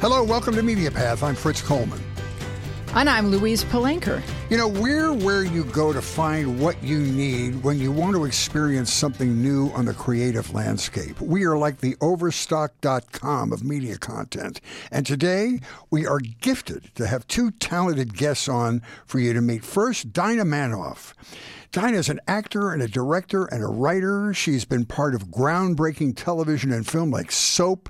Hello, welcome to Media Path. I'm Fritz Coleman. And I'm Louise Palanker. You know, we're where you go to find what you need when you want to experience something new on the creative landscape. We are like the overstock.com of media content. And today, we are gifted to have two talented guests on for you to meet. First, Dinah Manoff. Dinah is an actor and a director and a writer. She's been part of groundbreaking television and film like Soap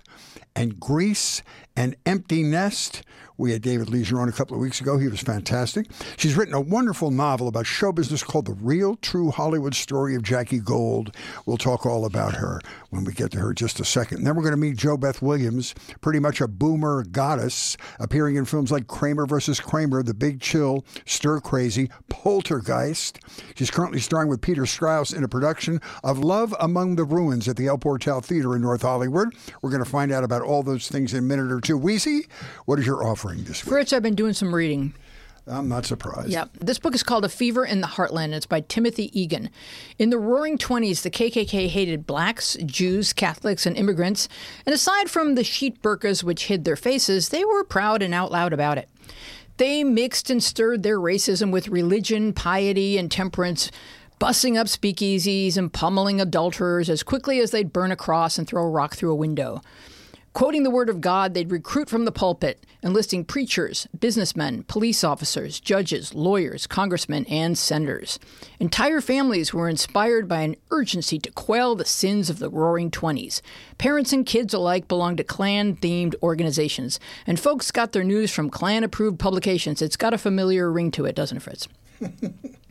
and Grease and Empty Nest. We had David Leisure on a couple of weeks ago. He was fantastic. She's written a wonderful novel about show business called The Real True Hollywood Story of Jackie Gold. We'll talk all about her when we get to her just a second. And then we're going to meet JoBeth Williams, pretty much a boomer goddess, appearing in films like Kramer versus Kramer, The Big Chill, Stir Crazy, Poltergeist. She's currently starring with Peter Strauss in a production of Love Among the Ruins at the El Portal Theater in North Hollywood. We're going to find out about all those things in a minute or two. Weezy, what is your offering this week? Fritz, I've been doing some reading. I'm not surprised. Yep. This book is called A Fever in the Heartland. It's by Timothy Egan. In the roaring 20s, the KKK hated blacks, Jews, Catholics, and immigrants. And aside from the sheet burqas which hid their faces, they were proud and out loud about it. They mixed and stirred their racism with religion, piety, and temperance, bussing up speakeasies and pummeling adulterers as quickly as they'd burn a cross and throw a rock through a window. Quoting the word of God, they'd recruit from the pulpit, enlisting preachers, businessmen, police officers, judges, lawyers, congressmen, and senators. Entire families were inspired by an urgency to quell the sins of the roaring 20s. Parents and kids alike belonged to Klan themed organizations, and folks got their news from Klan approved publications. It's got a familiar ring to it, doesn't it, Fritz?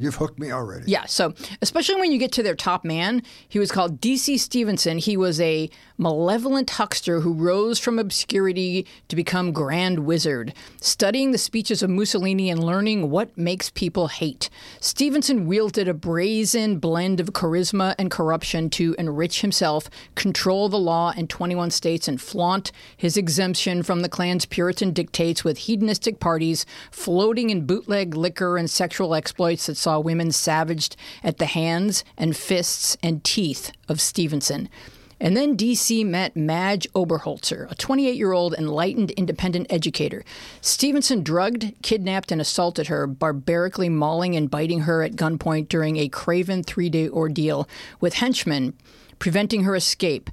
You've hooked me already. Yeah, so especially when you get to their top man, he was called D.C. Stephenson. He was a malevolent huckster who rose from obscurity to become Grand Wizard, studying the speeches of Mussolini and learning what makes people hate. Stephenson wielded a brazen blend of charisma and corruption to enrich himself, control the law in 21 states, and flaunt his exemption from the Klan's Puritan dictates with hedonistic parties floating in bootleg liquor and sexual exploits that saw women savaged at the hands and fists and teeth of Stephenson. And then DC met Madge Oberholzer, a 28 year old enlightened independent educator. Stephenson drugged, kidnapped, and assaulted her, barbarically mauling and biting her at gunpoint during a craven three day ordeal with henchmen preventing her escape.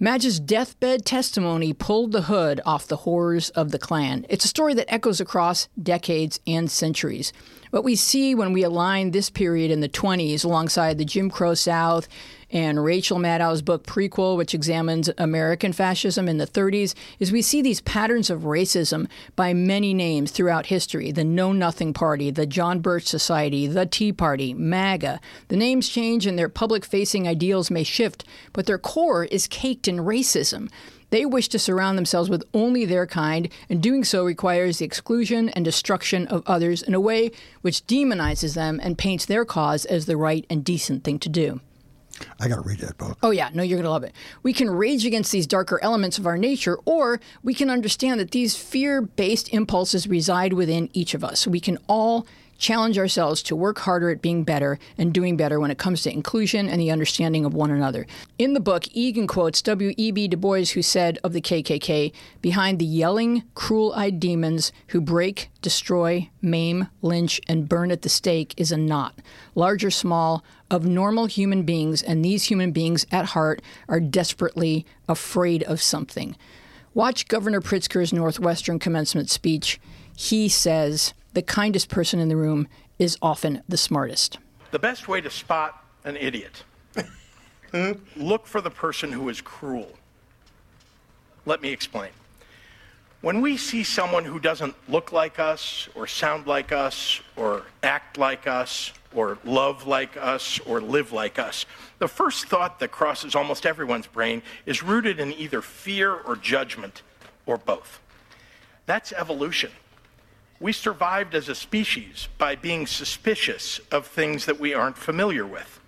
Madge's deathbed testimony pulled the hood off the horrors of the Klan. It's a story that echoes across decades and centuries. What we see when we align this period in the 20s alongside the Jim Crow South and Rachel Maddow's book Prequel, which examines American fascism in the 30s, is we see these patterns of racism by many names throughout history the Know Nothing Party, the John Birch Society, the Tea Party, MAGA. The names change and their public facing ideals may shift, but their core is caked in racism. They wish to surround themselves with only their kind, and doing so requires the exclusion and destruction of others in a way which demonizes them and paints their cause as the right and decent thing to do. I got to read that book. Oh, yeah. No, you're going to love it. We can rage against these darker elements of our nature, or we can understand that these fear based impulses reside within each of us. We can all challenge ourselves to work harder at being better and doing better when it comes to inclusion and the understanding of one another. In the book, Egan quotes W.E.B. Du Bois, who said of the KKK, behind the yelling, cruel eyed demons who break, destroy, maim, lynch, and burn at the stake is a knot, large or small, of normal human beings, and these human beings at heart are desperately afraid of something. Watch Governor Pritzker's Northwestern commencement speech. He says, the kindest person in the room is often the smartest. The best way to spot an idiot look for the person who is cruel. Let me explain. When we see someone who doesn't look like us, or sound like us, or act like us, or love like us, or live like us, the first thought that crosses almost everyone's brain is rooted in either fear or judgment, or both. That's evolution. We survived as a species by being suspicious of things that we aren't familiar with.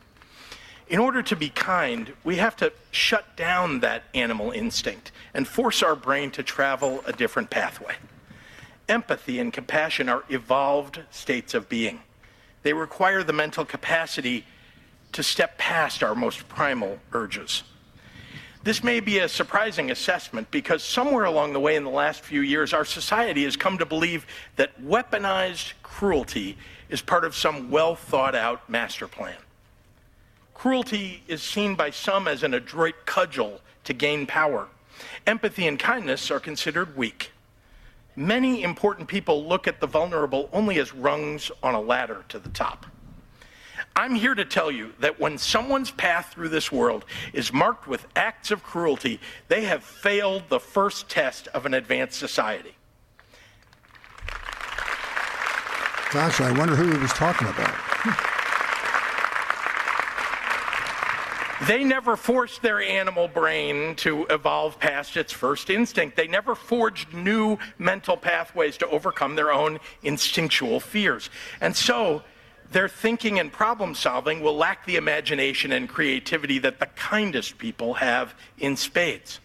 In order to be kind, we have to shut down that animal instinct and force our brain to travel a different pathway. Empathy and compassion are evolved states of being. They require the mental capacity to step past our most primal urges. This may be a surprising assessment because somewhere along the way in the last few years, our society has come to believe that weaponized cruelty is part of some well thought out master plan. Cruelty is seen by some as an adroit cudgel to gain power. Empathy and kindness are considered weak. Many important people look at the vulnerable only as rungs on a ladder to the top. I'm here to tell you that when someone's path through this world is marked with acts of cruelty, they have failed the first test of an advanced society. Gosh, I wonder who he was talking about. They never forced their animal brain to evolve past its first instinct. They never forged new mental pathways to overcome their own instinctual fears. And so, their thinking and problem solving will lack the imagination and creativity that the kindest people have in spades.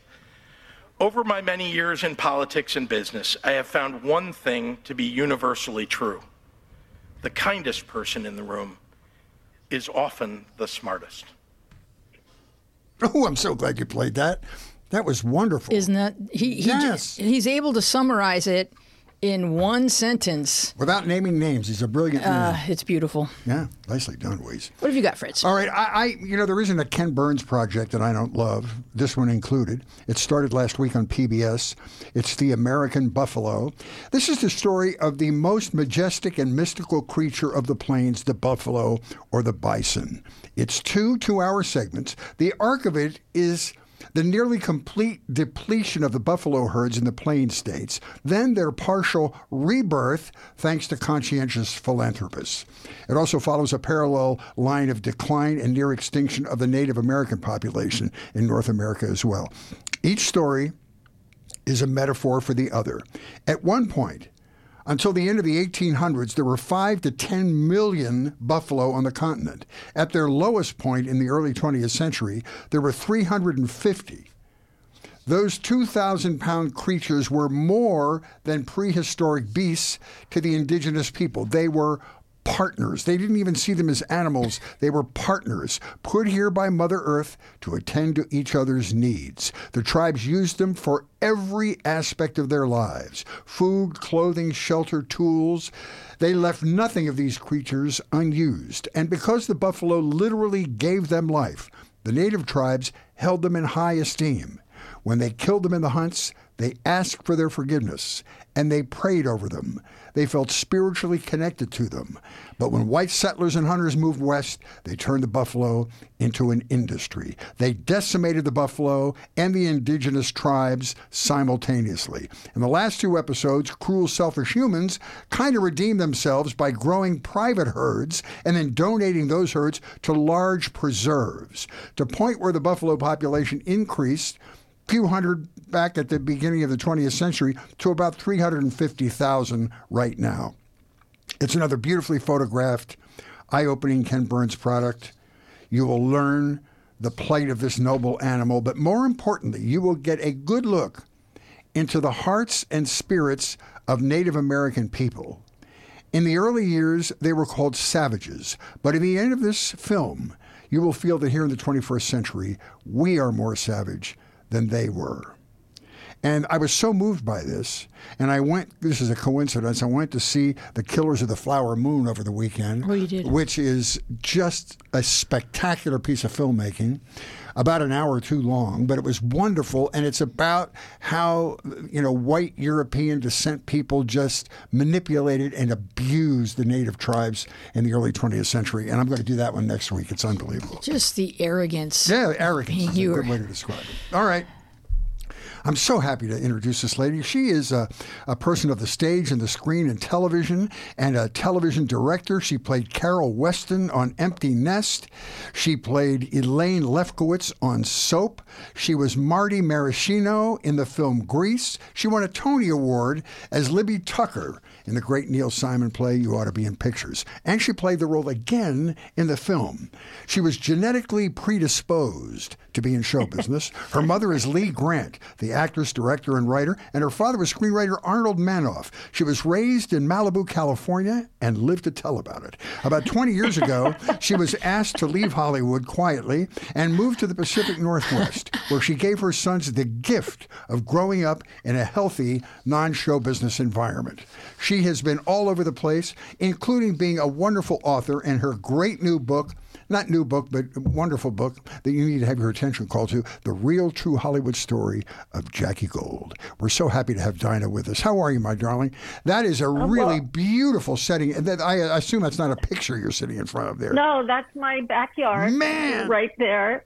Over my many years in politics and business, I have found one thing to be universally true the kindest person in the room is often the smartest. Oh, I'm so glad you played that. That was wonderful. Isn't that he? he Yes. He's able to summarize it in one sentence. Without naming names, he's a brilliant Uh, it's beautiful. Yeah, nicely done, Waze. What have you got, Fritz? All right, I, I, you know, there isn't a Ken Burns project that I don't love. This one included. It started last week on PBS. It's the American buffalo. This is the story of the most majestic and mystical creature of the plains, the buffalo or the bison. It's two two-hour segments. The arc of it is the nearly complete depletion of the buffalo herds in the plain states, then their partial rebirth thanks to conscientious philanthropists. It also follows a parallel line of decline and near extinction of the Native American population in North America as well. Each story is a metaphor for the other. At one point, until the end of the 1800s, there were 5 to 10 million buffalo on the continent. At their lowest point in the early 20th century, there were 350. Those 2,000 pound creatures were more than prehistoric beasts to the indigenous people. They were partners. They didn't even see them as animals, they were partners, put here by Mother Earth to attend to each other's needs. The tribes used them for every aspect of their lives food, clothing, shelter, tools. They left nothing of these creatures unused. And because the buffalo literally gave them life, the native tribes held them in high esteem. When they killed them in the hunts, they asked for their forgiveness and they prayed over them. They felt spiritually connected to them. But when white settlers and hunters moved west, they turned the buffalo into an industry. They decimated the buffalo and the indigenous tribes simultaneously. In the last two episodes, cruel, selfish humans kind of redeemed themselves by growing private herds and then donating those herds to large preserves. To point where the buffalo population increased, few hundred back at the beginning of the 20th century to about 350,000 right now. It's another beautifully photographed, eye opening Ken Burns product. You will learn the plight of this noble animal, but more importantly, you will get a good look into the hearts and spirits of Native American people. In the early years, they were called savages, but in the end of this film, you will feel that here in the 21st century, we are more savage than they were. And I was so moved by this, and I went. This is a coincidence. I went to see The Killers of the Flower Moon over the weekend, Oh, you did? which is just a spectacular piece of filmmaking, about an hour too long, but it was wonderful. And it's about how you know white European descent people just manipulated and abused the native tribes in the early 20th century. And I'm going to do that one next week. It's unbelievable. Just the arrogance. Yeah, arrogance is a You good way to describe it. All right. I'm so happy to introduce this lady. She is a, a person of the stage and the screen and television and a television director. She played Carol Weston on Empty Nest. She played Elaine Lefkowitz on Soap. She was Marty Maraschino in the film Grease. She won a Tony Award as Libby Tucker in the great Neil Simon play You Ought to Be in Pictures. And she played the role again in the film. She was genetically predisposed to be in show business. Her mother is Lee Grant, the actress, director, and writer, and her father was screenwriter Arnold Manoff. She was raised in Malibu, California, and lived to tell about it. About 20 years ago, she was asked to leave Hollywood quietly and move to the Pacific Northwest, where she gave her sons the gift of growing up in a healthy, non show business environment. She has been all over the place, including being a wonderful author in her great new book, not new book, but wonderful book that you need to have your attention called to The Real True Hollywood Story of Jackie Gold. We're so happy to have Dinah with us. How are you, my darling? That is a Oh, really well. beautiful setting. That I assume that's not a picture you're sitting in front of there. No, that's my backyard. Man! right there.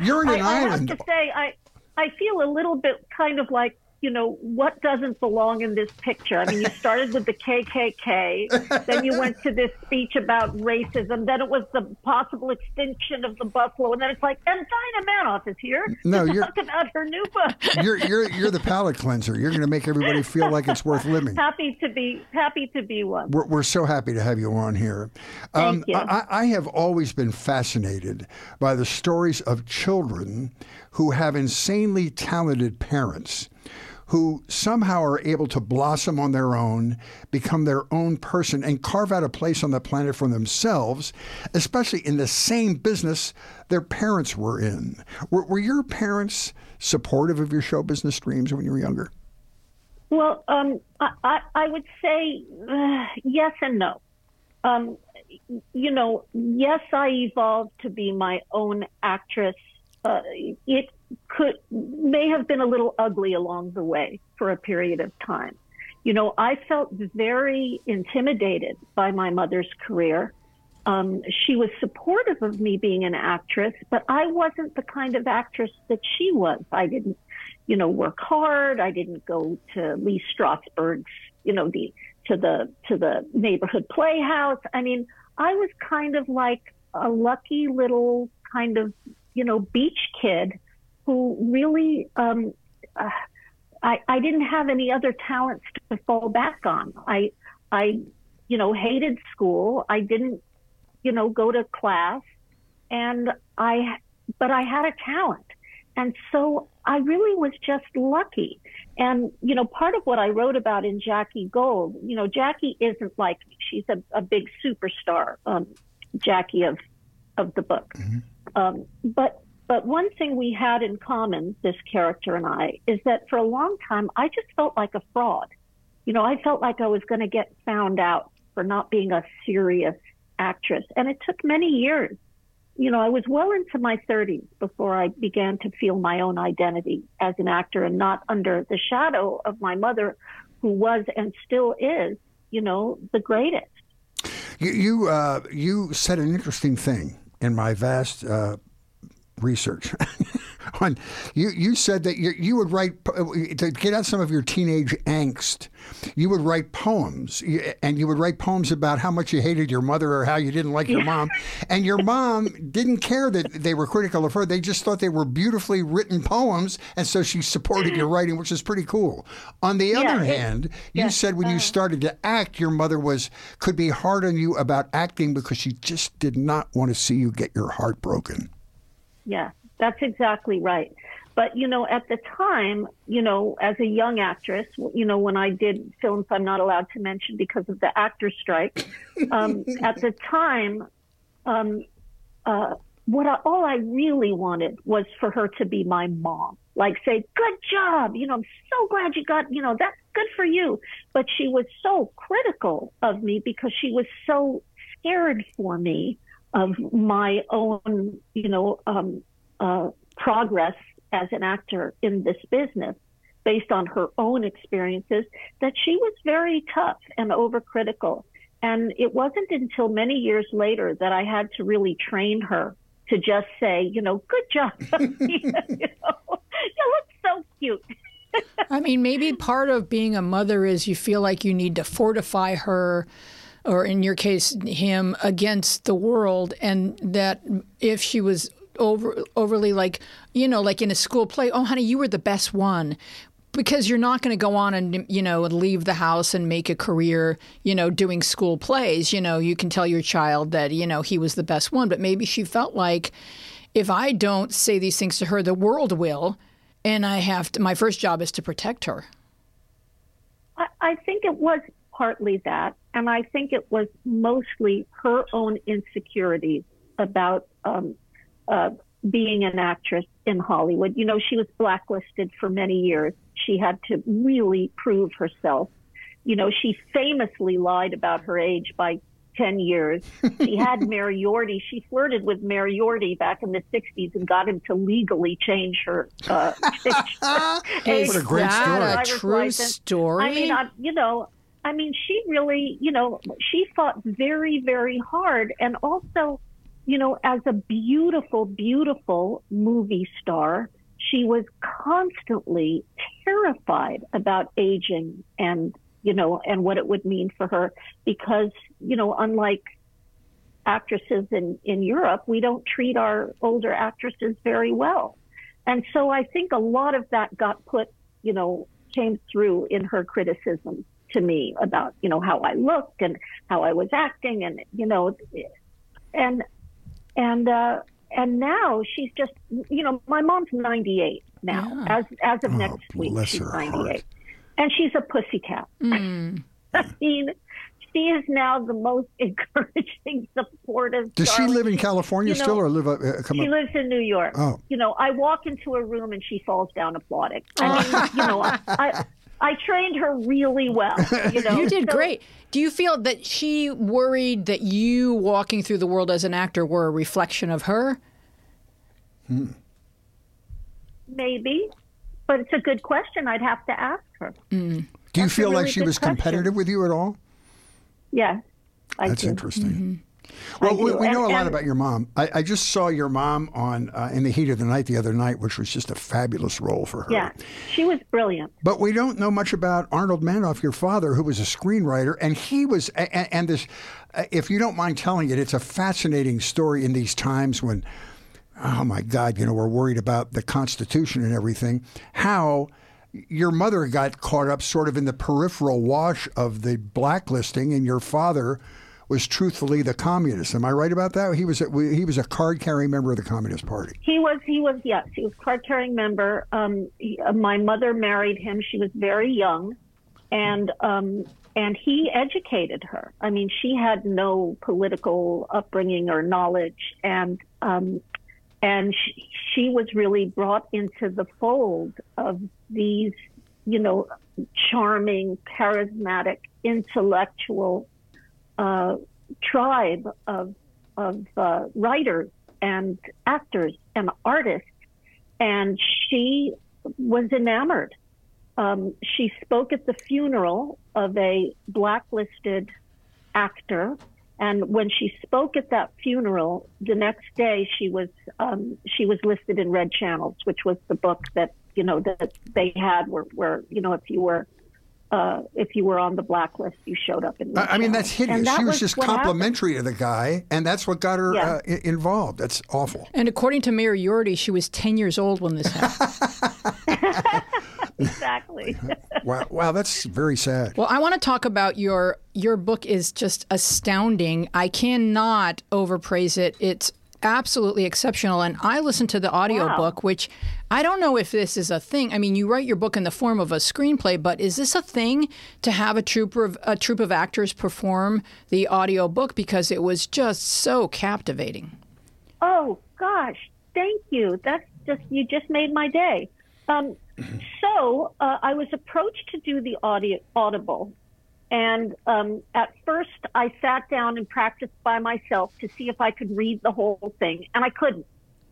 You're in I, an I have island. to say, I I feel a little bit kind of like you know what doesn't belong in this picture. I mean, you started with the KKK, then you went to this speech about racism, then it was the possible extinction of the buffalo, and then it's like, and Dinah Manoff is here No, to you're- talk about her new book. You're you're you're the palate cleanser. You're going to make everybody feel like it's worth living. happy to be happy to be one. We're, we're so happy to have you on here. Um, Thank you. I, I have always been fascinated by the stories of children who have insanely talented parents who somehow are able to blossom on their own, become their own person, and carve out a place on the planet for themselves, especially in the same business their parents were in. Were, were your parents supportive of your show business dreams when you were younger? Well, um, I, I, would say uh, yes and no. Um, you know, yes, I evolved to be my own actress. Uh, it could may have been a little ugly along the way for a period of time. You know, I felt very intimidated by my mother's career. Um, she was supportive of me being an actress, but I wasn't the kind of actress that she was. I didn't, you know, work hard. I didn't go to Lee Strasberg's, you know, the to the to the neighborhood playhouse. I mean, I was kind of like a lucky little kind of, you know, beach kid who really um, uh, I, I didn't have any other talents to fall back on. I, I, you know, hated school. I didn't, you know, go to class and I, but I had a talent. And so I really was just lucky. And, you know, part of what I wrote about in Jackie Gold, you know, Jackie isn't like me. She's a, a big superstar, um, Jackie of, of the book. Um, but but one thing we had in common, this character and I, is that for a long time I just felt like a fraud. You know, I felt like I was going to get found out for not being a serious actress, and it took many years. You know, I was well into my 30s before I began to feel my own identity as an actor and not under the shadow of my mother, who was and still is, you know, the greatest. You you, uh, you said an interesting thing in my vast uh, research. On you, you said that you, you would write to get out some of your teenage angst. You would write poems, and you would write poems about how much you hated your mother or how you didn't like your mom. And your mom didn't care that they were critical of her. They just thought they were beautifully written poems, and so she supported your writing, which is pretty cool. On the Yeah, other it- hand, you yeah, said when you uh-huh. started to act, your mother was could be hard on you about acting because she just did not want to see you get your heart broken. Yeah, that's exactly right. But, you know, at the time, you know, as a young actress, you know, when I did films I'm not allowed to mention because of the actor strike, um, at the time, um, uh, what I, all I really wanted was for her to be my mom. Like say, good job. You know, I'm so glad you got, you know, that's good for you. But she was so critical of me because she was so scared for me of my own, you know, um, uh, progress as an actor in this business based on her own experiences that she was very tough and overcritical. And it wasn't until many years later that I had to really train her to just say, you know, good job. you know, you look so cute. I mean, maybe part of being a mother is you feel like you need to fortify her, or in your case, him, against the world, and that if she was over overly like, you know, like in a school play, oh, honey, you were the best one. Because you're not going to go on and you know leave the house and make a career, you know, doing school plays. You know, you can tell your child that you know he was the best one, but maybe she felt like if I don't say these things to her, the world will and I have to, my first job is to protect her. I, I think it was partly that, and I think it was mostly her own insecurities about um, uh, being an actress in Hollywood. You know, she was blacklisted for many years. She had to really prove herself. You know, she famously lied about her age by 10 years. She had Mayor Yorty. She flirted with Mayor Yorty back in the 60s and got him to legally change her uh, What a great Is story. a true license. story? I mean, I, you know, I mean, she really, you know, she fought very, very hard. And also, you know, as a beautiful, beautiful movie star, she was constantly terrified about aging and, you know, and what it would mean for her because, you know, unlike actresses in, in Europe, we don't treat our older actresses very well. And so I think a lot of that got put, you know, came through in her criticism to me about, you know, how I looked and how I was acting and, you know, and, and, uh, and now she's just, you know, my mom's 98 now. Yeah. As, as of Oh, next week, she's her 98. heart. And she's a pussycat. I mean, she is now the most encouraging, supportive. Does she live in California you know, still, or live up? Uh, She up? lives in New York. Oh. You know, I walk into a room and she falls down applauding. I mean, you know, I, I I trained her really well. You know, you did So- great. Do you feel that she worried that you walking through the world as an actor were a reflection of her? Hmm. Maybe, but it's a good question. I'd have to ask her. Hmm. Do you That's a feel like she good was question. competitive with you at all? Yes, I That's do. interesting. Mm-hmm. Well, we, we know And- a lot about your mom. I, I just saw your mom on uh, In the Heat of the Night the other night, which was just a fabulous role for her. Yeah, she was brilliant. But we don't know much about Arnold Manoff, your father, who was a screenwriter, and he was. And, and this, uh, if you don't mind telling it, it's a fascinating story in these times when, oh my God, you know, we're worried about the Constitution and everything. How your mother got caught up sort of in the peripheral wash of the blacklisting, and your father was truthfully the communist. Am I right about that? He was a, he was a card carrying member of the Communist Party. He was, he was, yes, he was card carrying member. Um, he- uh, my mother married him. She was very young, and um, and he educated her. I mean, she had no political upbringing or knowledge, and um, and she, she was really brought into the fold of these, you know, charming, charismatic, intellectual uh, tribe of of uh, writers and actors and artists, and she was enamored. Um, she spoke at the funeral of a blacklisted actor, and when she spoke at that funeral, the next day she was um, she was listed in Red Channels, which was the book that you know that they had where, where you know if you were uh, if you were on the blacklist, you showed up in. Red I I mean, that's hideous. That she was, just what happened. complimentary to the guy, and that's what got her Yeah. uh, i- involved. That's awful. And according to Mayor Yorty, she was 10 years old when this happened. Exactly. Wow, wow, that's very sad. Well, I want to talk about your your book is just astounding. I cannot overpraise it. It's absolutely exceptional and I listened to the audiobook which I don't know if this is a thing. I mean, you write your book in the form of a screenplay, but is this a thing to have a troupe of a troupe of actors perform the audiobook because it was just so captivating. Oh gosh, thank you. That's just you just made my day. Um, so uh, I was approached to do the audio audible, and um, at first I sat down and practiced by myself to see if I could read the whole thing, and I couldn't.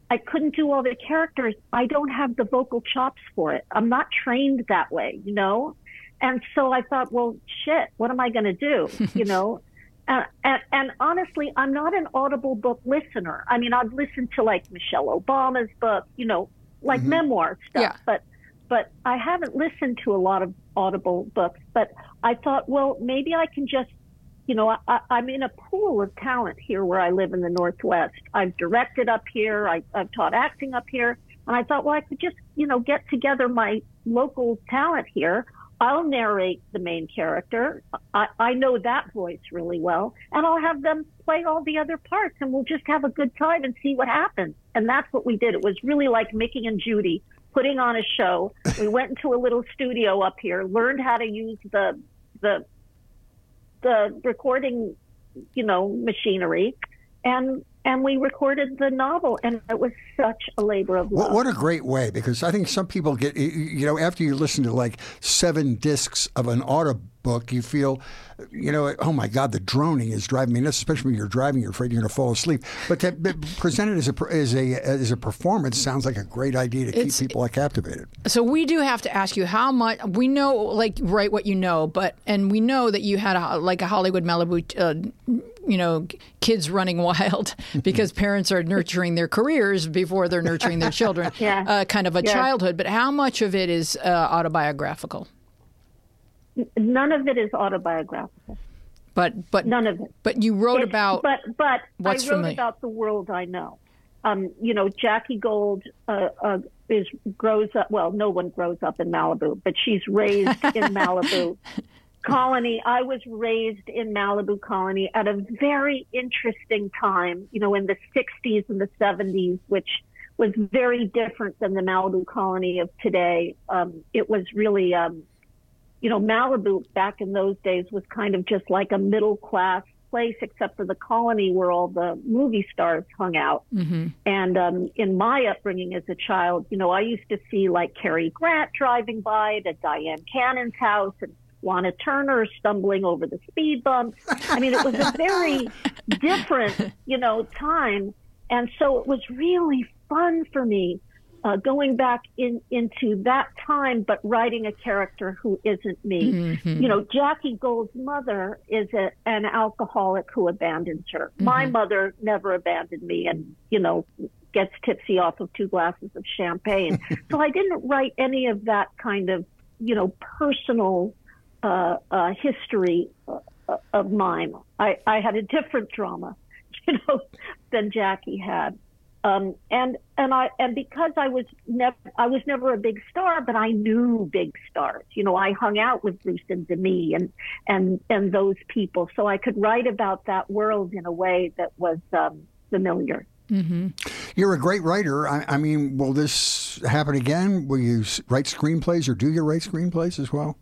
I couldn't do all the characters. I don't have the vocal chops for it. I'm not trained that way, you know. And so I thought, well, shit, what am I going to do? You know. Uh, and, and honestly, I'm not an Audible book listener. I mean, I've listened to like Michelle Obama's book, you know, like memoir stuff, Yeah. but but I haven't listened to a lot of Audible books. But I thought, well, maybe I can just, you know, I, I'm in a pool of talent here where I live in the Northwest. I've directed up here. I, I've taught acting up here, and I thought, well, I could just, you know, get together my local talent here. I'll narrate the main character. I, I know that voice really well, and I'll have them play all the other parts, and we'll just have a good time and see what happens. And that's what we did. It was really like Mickey and Judy putting on a show. We went into a little studio up here, learned how to use the the the recording, you know, machinery, and and we recorded the novel, and it was such a labor of love. What, what a great way, because I think some people get, you know, after you listen to like seven discs of an audiobook, you feel, you know, oh my God, the droning is driving me nuts. Especially when you're driving, you're afraid you're going to fall asleep. But to present it as a as a as a performance sounds like a great idea to keep It's- people captivated. So we do have to ask you how much we know, like write what you know, but and we know that you had a, like a Hollywood Malibu, uh, you know, kids running wild because parents are nurturing their careers before they're nurturing their children. Yeah. uh, kind of a Yeah. childhood. But how much of it is uh, autobiographical? None of it is autobiographical. But but None of it. but you wrote It's- about but but what's I wrote familiar. about the world I know. Um, you know, Jackie Gold uh, uh, is grows up. Well, no one grows up in Malibu, but she's raised in Malibu colony. I was raised in Malibu colony at a very interesting time. You know, in the '60s and the '70s, which was very different than the Malibu colony of today. Um, it was really um, you know, Malibu back in those days was kind of just like a middle class place, except for the colony where all the movie stars hung out. Mm-hmm. And um, in my upbringing as a child, you know, I used to see like Cary Grant driving by to Dyan Cannon's house and Lana Turner stumbling over the speed bumps. I mean, it was a very different, you know, time. And so it was really fun for me uh, going back in into that time, but writing a character who isn't me. Mm-hmm. You know, Jackie Gold's mother is a, an alcoholic who abandons her. My mother never abandoned me, and you know, gets tipsy off of two glasses of champagne. so I didn't write any of that kind of you know personal uh, uh, history uh, of mine. I, I had a different drama, you know, than Jackie had. Um, and and I and because I was never I was never a big star, but I knew big stars. You know, I hung out with Bruce and Demi and and and those people, so I could write about that world in a way that was um, familiar. You're a great writer. I, I mean, will this happen again? Will you write screenplays, or do you write screenplays as well?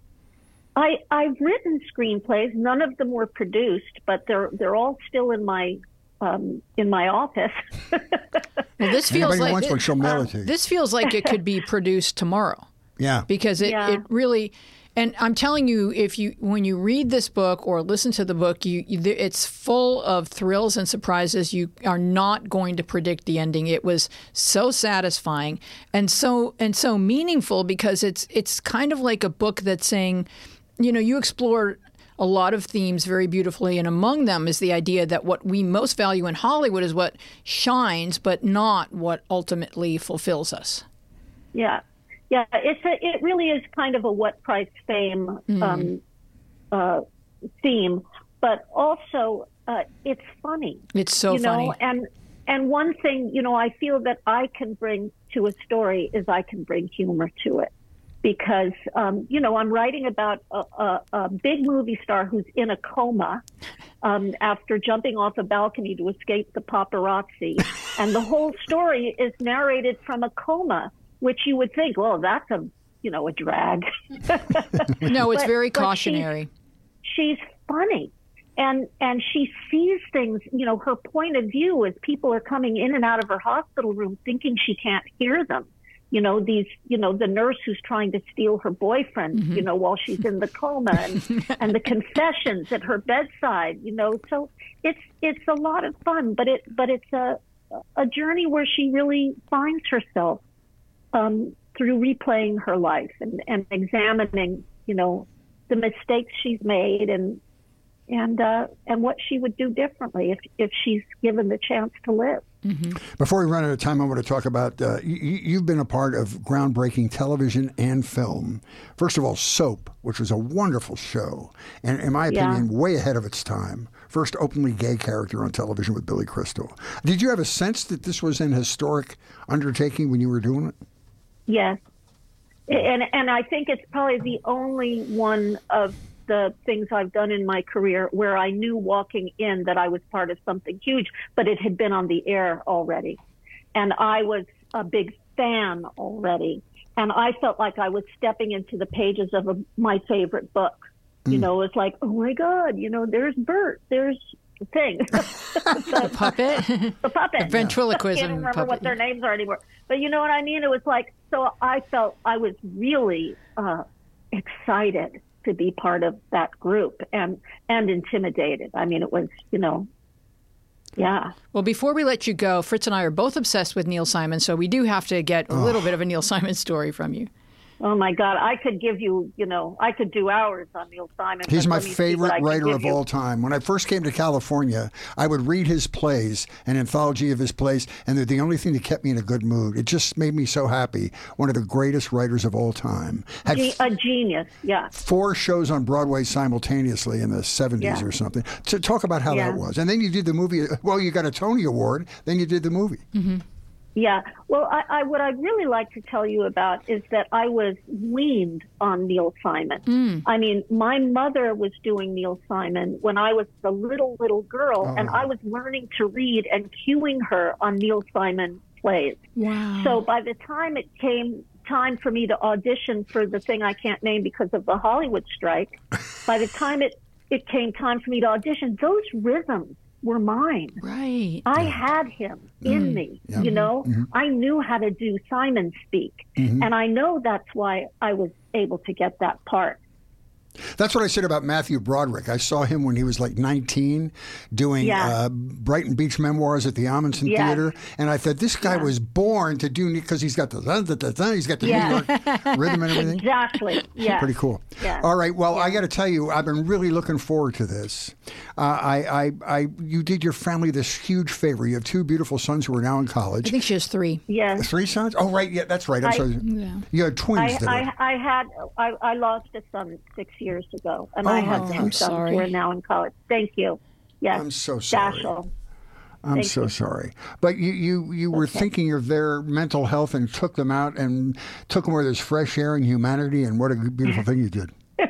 I I've written screenplays. None of them were produced, but they're they're all still in my um, in my office. well, this feels Anybody like wants one, she'll mail it to you. this feels like it could be produced tomorrow. Yeah. because it, Yeah. it really and i'm telling you if you when you read this book or listen to the book you, you it's full of thrills and surprises you are not going to predict the ending it was so satisfying and so and so meaningful because it's it's kind of like a book that's saying you know you explore a lot of themes very beautifully and among them is the idea that what we most value in hollywood is what shines but not what ultimately fulfills us Yeah, yeah. It's a, it really is kind of a what price fame um, uh, theme, but also uh, it's funny. it's so you funny know, and and one thing you know I feel that I can bring to a story is I can bring humor to it. Because um, you know I'm writing about a, a, a big movie star who's in a coma um, after jumping off a balcony to escape the paparazzi, and the whole story is narrated from a coma, which you would think, well, that's a you know a drag. no it's but- very cautionary. She's funny. And and she sees things you know her point of view is people are coming in and out of her hospital room thinking she can't hear them you know these you know the nurse who's trying to steal her boyfriend you know while she's in the coma and and the confessions at her bedside you know so it's it's a lot of fun but it but it's a a journey where she really finds herself um, through replaying her life and, and examining, you know, the mistakes she's made and and uh, and what she would do differently if if she's given the chance to live. Before we run out of time, I want to talk about uh, you, you've been a part of groundbreaking television and film. First of all, Soap, which was a wonderful show, and in my Yeah. opinion, way ahead of its time. First openly gay character on television with Billy Crystal. Did you have a sense that this was an historic undertaking when you were doing it? Yes, and and I think it's probably the only one of the things I've done in my career where I knew walking in that I was part of something huge, but it had been on the air already, and I was a big fan already. and I felt like I was stepping into the pages of a, my favorite book. You know, it's like, oh my God, you know, there's Bert, there's the thing, The puppet. the puppet. The ventriloquism I can't remember puppet. what their names are anymore. But you know what I mean? It was like, so I felt I was really uh, excited to be part of that group and and intimidated. I mean, it was, you know, yeah. well, before we let you go, Fritz and I are both obsessed with Neil Simon, so we do have to get a little bit of a Neil Simon story from you. Oh my God, I could give you, you know, I could do hours on Neil Simon. He's my let me see what favorite writer of you. all time. When I first came to California, I would read his plays, an anthology of his plays, and they're the only thing that kept me in a good mood. It just made me so happy. One of the greatest writers of all time. Had Ge- a genius, yeah. four shows on Broadway simultaneously in the 70s Yeah. or something. To talk about how Yeah. that was. And then you did the movie. Well, you got a Tony Award. Then you did the movie. Mm-hmm. Yeah. Well, I, I what I'd really like to tell you about is that I was weaned on Neil Simon. Mm. I mean, my mother was doing Neil Simon when I was a little little girl, and oh. I was learning to read and cueing her on Neil Simon plays. Wow. So by the time it came time for me to audition for the thing I can't name because of the Hollywood strike, by the time it it came time for me to audition, those rhythms were mine. right. I had him mm-hmm. in me, you know. Mm-hmm. Mm-hmm. I knew how to do Simon speak, and I know that's why I was able to get that part. That's what I said about Matthew Broderick. I saw him when he was like 19 doing Yeah. uh, Brighton Beach Memoirs at the Ahmanson Yes. Theater. And I thought, this guy was born to do, because he's got the, he's got the Yeah. New York rhythm and everything. Exactly. Yeah. Pretty cool. Yeah. All right. Well, I got to tell you, I've been really looking forward to this. Uh, I, I, I, you did your family this huge favor. You have two beautiful sons who are now in college. I think she has three. Yes. Three sons? Oh, right. Yeah, that's right. I'm I- sorry. You had twins. I, I, I had I, I lost a son six years ago, and I have Oh, two sons who are now in college. Thank you. Yes. I'm so sorry. I'm Thank so you. sorry. But you, you, you were thinking of their mental health and took them out and took them where there's fresh air and humanity. And what a beautiful thing you did.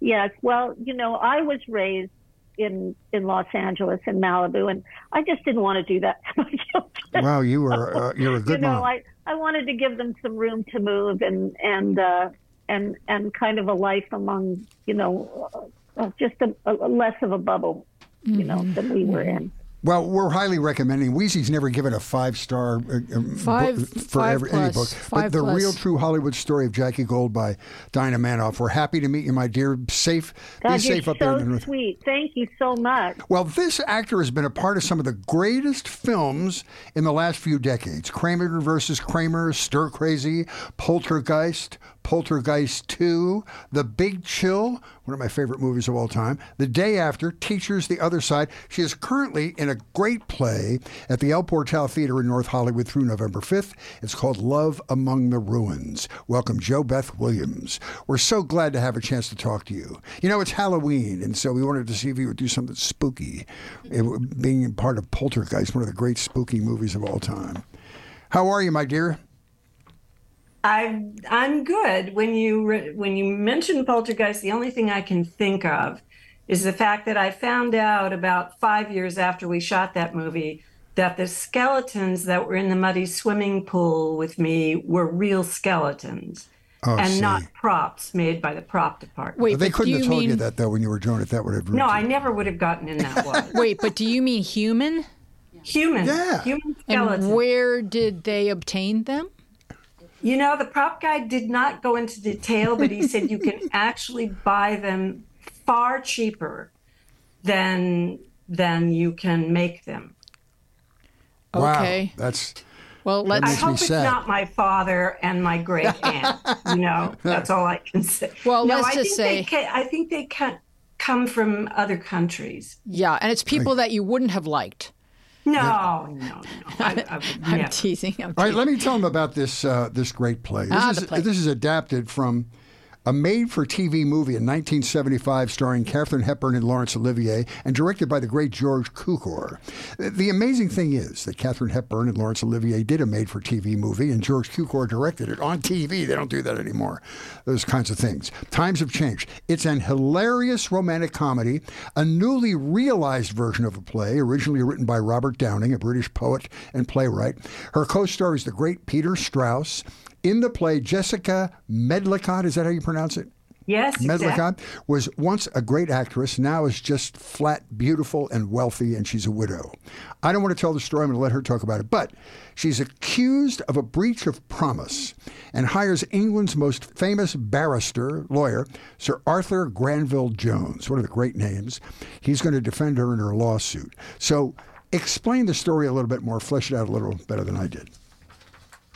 Yes. Well, you know, I was raised in in Los Angeles in Malibu, and I just didn't want to do that to my children. Wow, you were uh, you're a good you know, mom. I, I wanted to give them some room to move and and uh, and and kind of a life among you know uh, just a, a less of a bubble, you know, Mm-hmm. than we were in. Well, we're highly recommending. Weezy's never given a five star uh, um, Five- book for five every, any book. plus, but the plus. real true Hollywood story of Jackie Gold by Dinah Manoff. We're happy to meet you, my dear. Safe, be safe you're up there. in the north. sweet. Thank you so much. Well, this actor has been a part of some of the greatest films in the last few decades Kramer versus Kramer, Stir Crazy, Poltergeist, Poltergeist 2, The Big Chill, one of my favorite movies of all time, The Day After, Teachers, The Other Side. She is currently in a great play at the El Portal Theater in North Hollywood through November 5th. It's called Love Among the Ruins. Welcome, JoBeth Williams. We're so glad to have a chance to talk to you. You know, it's Halloween, and so we wanted to see if you would do something spooky, It- being part of Poltergeist, one of the great spooky movies of all time. How are you, my dear? I I'm good. When you re- when you mention Poltergeist, the only thing I can think of is the fact that I found out about five years after we shot that movie that the skeletons that were in the muddy swimming pool with me were real skeletons Oh, and see. not props made by the prop department. Wait, they couldn't do have you told mean you that, though, when you were doing it. That would have no, I never would have gotten in that one. wait? But do you mean human? human, Yeah. human skeletons. And where did they obtain them? You know, the prop guy did not go into detail, but he said you can actually buy them far cheaper than than you can make them. Wow, Okay. that's Well, let's. makes me hope it's sad. not my father and my great aunt. you know, that's all I can say. Well, no, let's I just think they say- ca- I think they can come from other countries. Yeah, and it's people that you wouldn't have liked. No, no, no. I, I I'm never. teasing. I'm All right, teasing. let me tell them about this uh, this great play. This, Ah, is, the play. this is adapted from a made-for-TV movie in 1975 starring Katharine Hepburn and Laurence Olivier and directed by the great George Cukor. The- amazing thing is that Katharine Hepburn and Laurence Olivier did a made-for-TV movie and George Cukor directed it on TV. They don't do that anymore. Those kinds of things. Times have changed. It's an hilarious romantic comedy, a newly realized version of a play originally written by Robert Browning, a British poet and playwright. Her co-star is the great Peter Strauss. In the play, Jessica Medlicott, is that how you pronounce it? Yes, Medlicott exactly. was once a great actress, now is just flat beautiful and wealthy, and she's a widow. I don't want to tell the story, I'm going to let her talk about it, but she's accused of a breach of promise and hires England's most famous barrister, lawyer, Sir Arthur Granville Jones, one of the great names. He's going to defend her in her lawsuit. So explain the story a little bit more, flesh it out a little better than I did.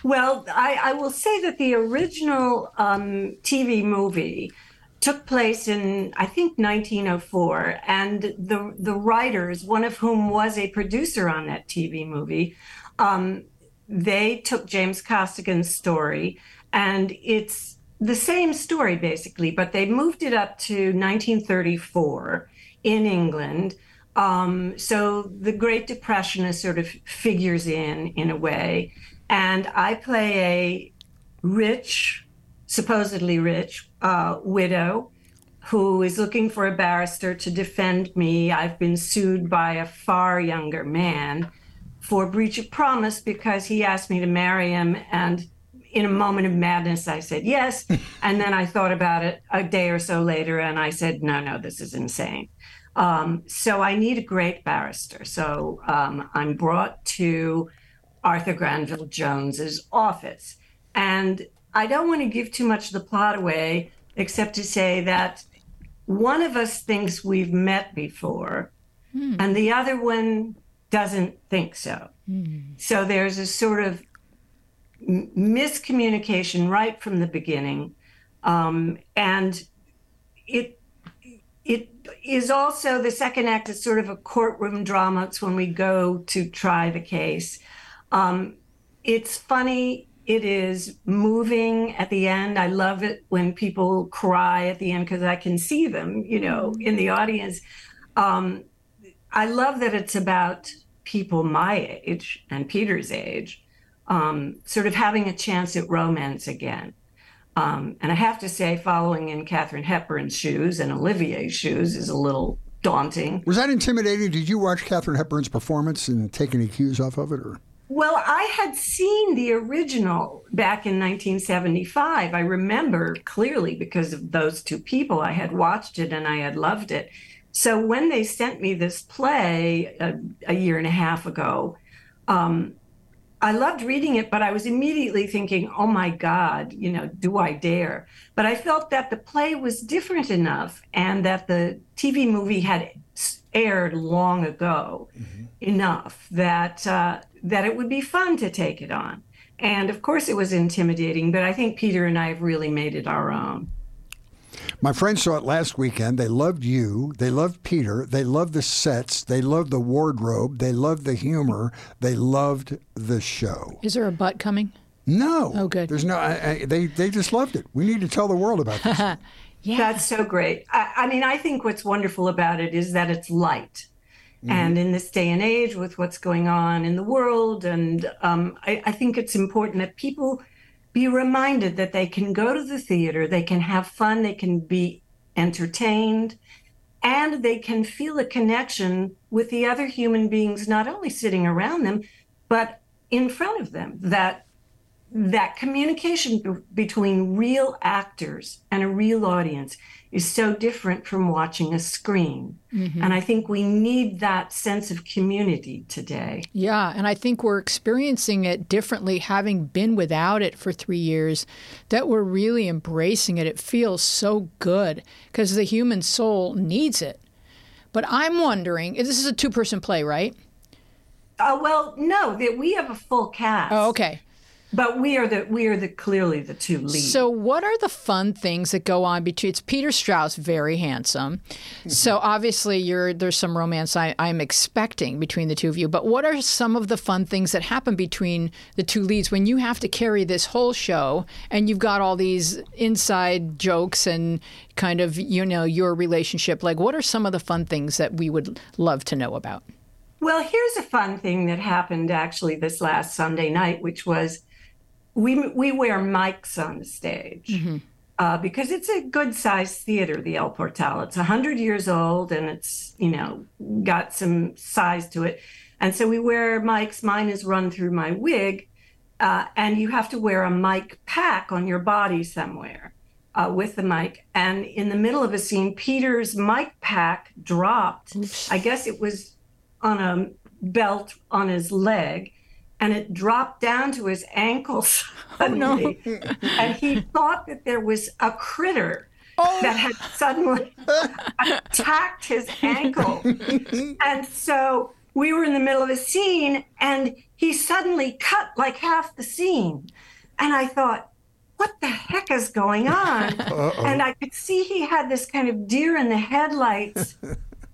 Well, I, I will say that the original um, TV movie took place in I think 1904, and the the writers, one of whom was a producer on that TV movie, um, they took James Costigan's story, and it's the same story basically, but they moved it up to 1934 in England. Um, so the Great Depression is sort of figures in in a way and I play a rich, supposedly rich, uh, widow who is looking for a barrister to defend me. I've been sued by a far younger man for breach of promise because he asked me to marry him. And in a moment of madness, I said yes. and then I thought about it a day or so later and I said, no, no, this is insane. Um, so I need a great barrister. So um, I'm brought to Arthur Granville Jones's office. And I don't want to give too much of the plot away, except to say that one of us thinks we've met before, hmm. and the other one doesn't think so. Hmm. So there's a sort of miscommunication right from the beginning. Um, and it it is also the second act is sort of a courtroom drama. It's when we go to try the case. Um, it's funny. It is moving at the end. I love it when people cry at the end because I can see them, you know, mm-hmm. in the audience. Um, I love that it's about people my age and Peter's age, um, sort of having a chance at romance again. Um, and I have to say, following in Katharine Hepburn's shoes and Olivier's shoes is a little daunting. Was that intimidating? Did you watch Katharine Hepburn's performance and take any cues off of it, or? Well, I had seen the original back in 1975. I remember clearly because of those two people. I had watched it and I had loved it. So when they sent me this play a, a year and a half ago, um, I loved reading it, but I was immediately thinking, oh my God, you know, do I dare? But I felt that the play was different enough and that the TV movie had aired long ago mm-hmm. Enough that uh, that it would be fun to take it on. And of course, it was intimidating, but I think Peter and I have really made it our own. My friends saw it last weekend. They loved you. They loved Peter. They loved the sets. They loved the wardrobe. They loved the humor. They loved the show. Is there a butt coming? No. Oh, good. There's no. I, I, they they just loved it. We need to tell the world about this. yeah, that's so great. I, I mean, I think what's wonderful about it is that it's light. Mm-hmm. And in this day and age, with what's going on in the world, and um, I, I think it's important that people be reminded that they can go to the theater, they can have fun, they can be entertained, and they can feel a connection with the other human beings, not only sitting around them, but in front of them. That that communication between real actors and a real audience is so different from watching a screen. Mm-hmm. And I think we need that sense of community today. Yeah. And I think we're experiencing it differently, having been without it for three years, that we're really embracing it. It feels so good because the human soul needs it. But I'm wondering this is a two person play, right? Uh, well, no, that we have a full cast. Oh, okay. But we are the we are the clearly the two leads. So what are the fun things that go on between? It's Peter Strauss, very handsome. Mm-hmm. So obviously, you're there's some romance I, I'm expecting between the two of you. But what are some of the fun things that happen between the two leads when you have to carry this whole show and you've got all these inside jokes and kind of you know your relationship? Like, what are some of the fun things that we would love to know about? Well, here's a fun thing that happened actually this last Sunday night, which was we we wear mics on the stage mm-hmm. uh, because it's a good sized theater, the El Portal. It's hundred years old and it's you know got some size to it, and so we wear mics. Mine is run through my wig, uh, and you have to wear a mic pack on your body somewhere uh, with the mic. And in the middle of a scene, Peter's mic pack dropped. Oops. I guess it was on a belt on his leg, and it dropped down to his ankles suddenly. Oh, no. and he thought that there was a critter. Oh. That had suddenly attacked his ankle. and so we were in the middle of a scene and he suddenly cut like half the scene. And I thought, what the heck is going on? Uh-oh. And I could see he had this kind of deer in the headlights,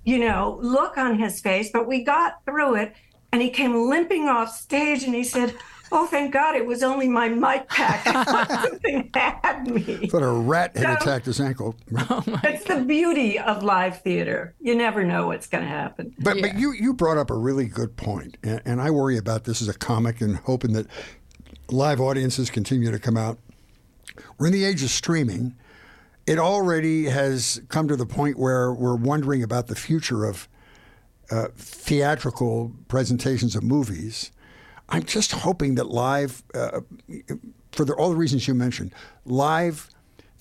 you know, look on his face, but we got through it and he came limping off stage and he said, Oh, thank God it was only my mic pack. Something had me. Thought a rat had so, attacked his ankle. Oh it's God. the beauty of live theater. You never know what's going to happen. But yeah. but you you brought up a really good point, and, and I worry about this as a comic and hoping that live audiences continue to come out. We're in the age of streaming. It already has come to the point where we're wondering about the future of uh, theatrical presentations of movies I'm just hoping that live, uh, for the, all the reasons you mentioned, live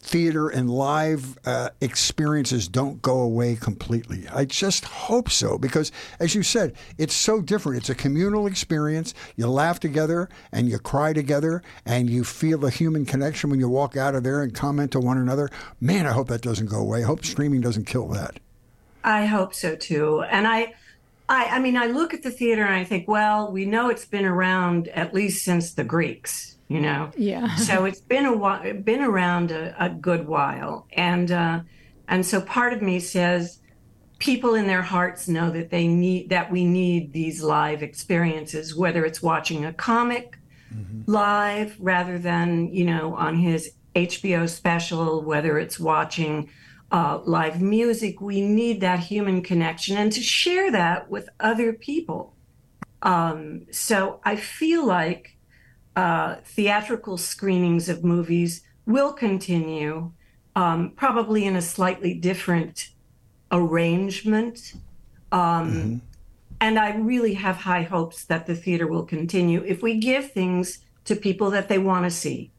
theater and live uh, experiences don't go away completely. I just hope so because, as you said, it's so different. It's a communal experience. You laugh together and you cry together and you feel a human connection when you walk out of there and comment to one another. Man, I hope that doesn't go away. I hope streaming doesn't kill that. I hope so too. And I, I, I mean, I look at the theater and I think, well, we know it's been around at least since the Greeks, you know. Yeah. so it's been a while, been around a, a good while, and uh, and so part of me says, people in their hearts know that they need that we need these live experiences, whether it's watching a comic mm-hmm. live rather than you know on his HBO special, whether it's watching uh, live music. We need that human connection and to share that with other people. Um, so I feel like uh, theatrical screenings of movies will continue, um, probably in a slightly different arrangement. Um, mm-hmm. And I really have high hopes that the theater will continue if we give things to people that they want to see.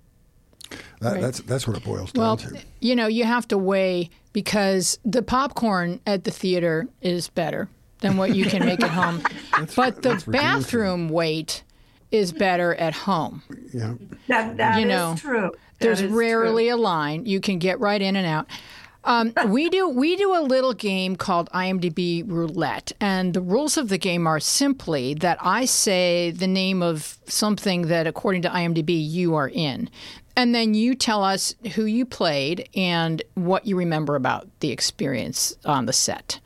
That, right. That's that's what it boils down well, to. You know, you have to weigh because the popcorn at the theater is better than what you can make at home, but the bathroom wait is better at home. Yeah, that, that you know, true. That there's rarely true. a line. You can get right in and out. Um, we do we do a little game called IMDb Roulette, and the rules of the game are simply that I say the name of something that, according to IMDb, you are in. And then you tell us who you played and what you remember about the experience on the set.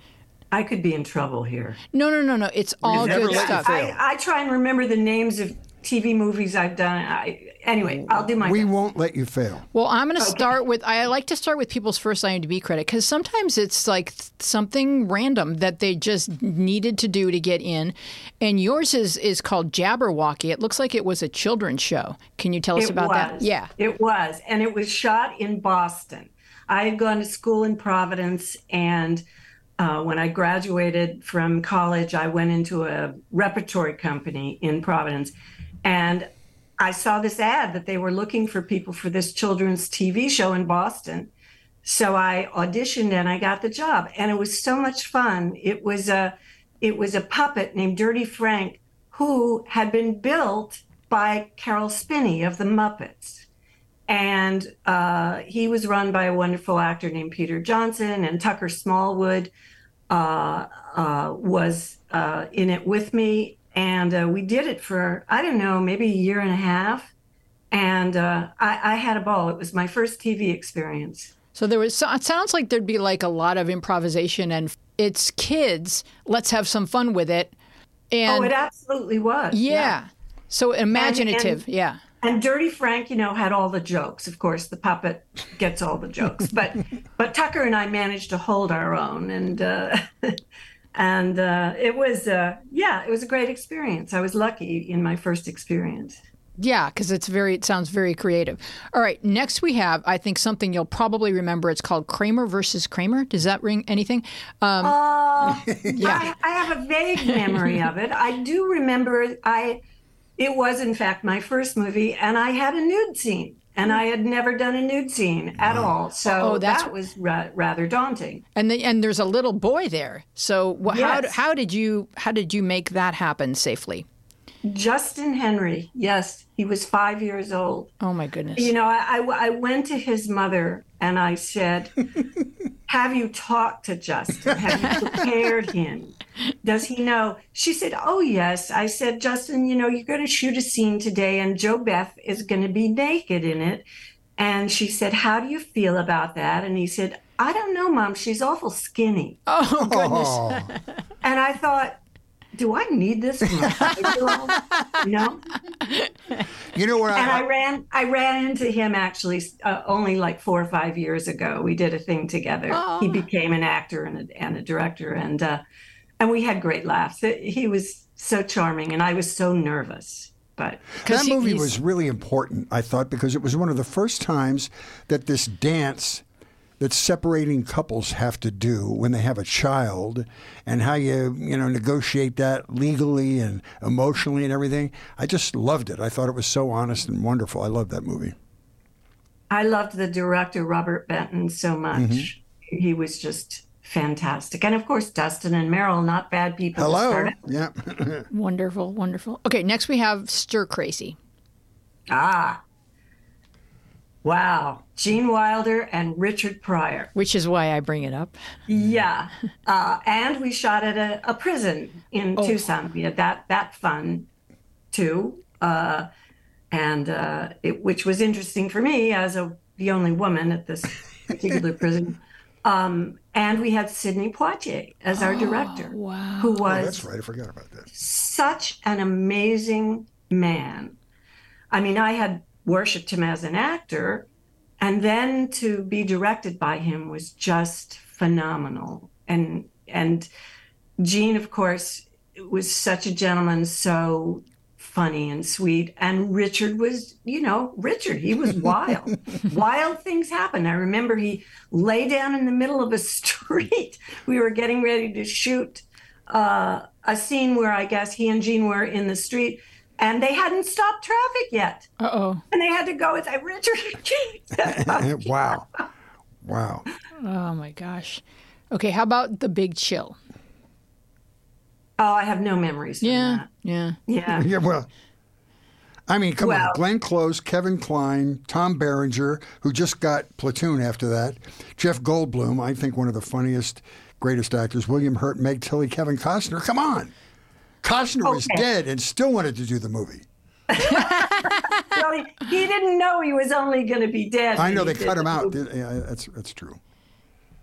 I could be in trouble here. No, no, no, no. It's all good stuff. I, I, try and remember the names of TV movies I've done. I, anyway, I'll do my. We best. won't let you fail. Well, I'm going to okay. start with. I like to start with people's first IMDb credit because sometimes it's like something random that they just needed to do to get in, and yours is is called Jabberwocky. It looks like it was a children's show. Can you tell us it about was. that? Yeah, it was, and it was shot in Boston. I had gone to school in Providence and. Uh, when I graduated from college, I went into a repertory company in Providence and I saw this ad that they were looking for people for this children's TV show in Boston. So I auditioned and I got the job. And it was so much fun. It was a it was a puppet named Dirty Frank who had been built by Caroll Spinney of the Muppets. And uh, he was run by a wonderful actor named Peter Johnson, and Tucker Smallwood uh, uh, was uh, in it with me and uh, we did it for I don't know maybe a year and a half, and uh, I, I, had a ball. It was my first TV experience. So there was. It sounds like there'd be like a lot of improvisation, and it's kids. Let's have some fun with it. And oh, it absolutely was. Yeah. yeah. So imaginative. And, and, yeah. And Dirty Frank, you know, had all the jokes. Of course, the puppet gets all the jokes, but but Tucker and I managed to hold our own, and. Uh, and uh, it was uh, yeah it was a great experience. I was lucky in my first experience. Yeah because it's very it sounds very creative. All right next we have i think something you'll probably remember. It's called kramer versus kramer. Does that ring anything? Um, uh, yeah. I, I, have a vague memory of it. I do remember i It was, in fact, my first movie, and I had a nude scene, and I had never done a nude scene at all. So Oh, that was ra- rather daunting. And the, and there's a little boy there. So wh- how how did you how did you make that happen safely? Justin Henry, yes, he was five years old. Oh my goodness. You know, I, I, I went to his mother and I said, Have you talked to Justin? Have you prepared him? Does he know? She said, Oh, yes. I said, Justin, you know, you're going to shoot a scene today and JoBeth is going to be naked in it. And she said, How do you feel about that? And he said, I don't know, Mom. She's awful skinny. oh goodness. Oh, And I thought, do I need this for my? No. you know what? and I I, ran I ran into him actually uh, only like four or five years ago. We did a thing together. He became an actor and a, and a director, and uh, and we had great laughs. He was so charming, and I was so nervous. But that movie was really important, I thought, because it was one of the first times that this dance that separating couples have to do when they have a child and how you, you know, negotiate that legally and emotionally and everything. I just loved it. I thought it was so honest and wonderful. I loved that movie. I loved the director Robert Benton so much. He was just fantastic, and of course Dustin and Meryl, not bad people. to Hello. start. Yeah. Wonderful, wonderful. Okay, next we have Stir Crazy. Ah. Wow. Gene Wilder and Richard Pryor. Which is why I bring it up. Yeah, uh, and we shot at a, a prison in Oh. Tucson. We had that that fun too, uh, and uh, it, which was interesting for me as a the only woman at this particular prison. Um, and we had Sidney Poitier as our director, wow. who Oh, was that's right. I forgot about that. such an amazing man. I mean, I had worshipped him as an actor, and then to be directed by him was just phenomenal. And and Gene, of course, was such a gentleman, so funny and sweet. And Richard was, you know, Richard, he was wild. wild things happened. I remember he lay down in the middle of a street. We were getting ready to shoot uh, a scene where I guess he and Gene were in the street and they hadn't stopped traffic yet. Uh oh. And they had to go and say, Richard, Gene. wow. Wow. Oh my gosh. Okay, how about The Big Chill? oh, I have no memories from Yeah, that. yeah. Yeah. Yeah, well, I mean, come Well- on. Glenn Close, Kevin Kline, Tom Berenger, who just got Platoon after that, Jeff Goldblum, I think one of the funniest, greatest actors, William Hurt, Meg Tilly, Kevin Costner. Come on. Costner was dead and still wanted to do the movie. Well, he, he didn't know he was only going to be dead. I know they cut him the out. movie. Yeah, that's, that's true.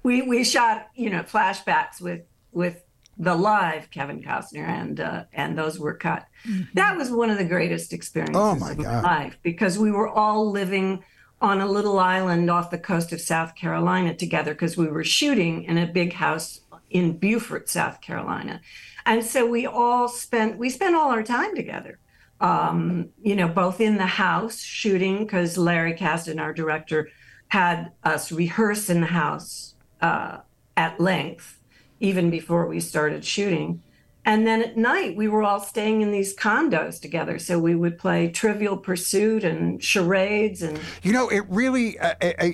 We, we shot, you know, flashbacks with, with the live Kevin Costner, and uh, and those were cut. That was one of the greatest experiences Oh, my of my life because we were all living on a little island off the coast of South Carolina together because we were shooting in a big house in Beaufort, South Carolina, and so we all spent we spent all our time together. Um, you know, both in the house shooting because Larry Kasdan, our director, had us rehearse in the house uh, at length even before we started shooting. And then at night, we were all staying in these condos together. So we would play Trivial Pursuit and charades. And You know, it really uh, uh, uh,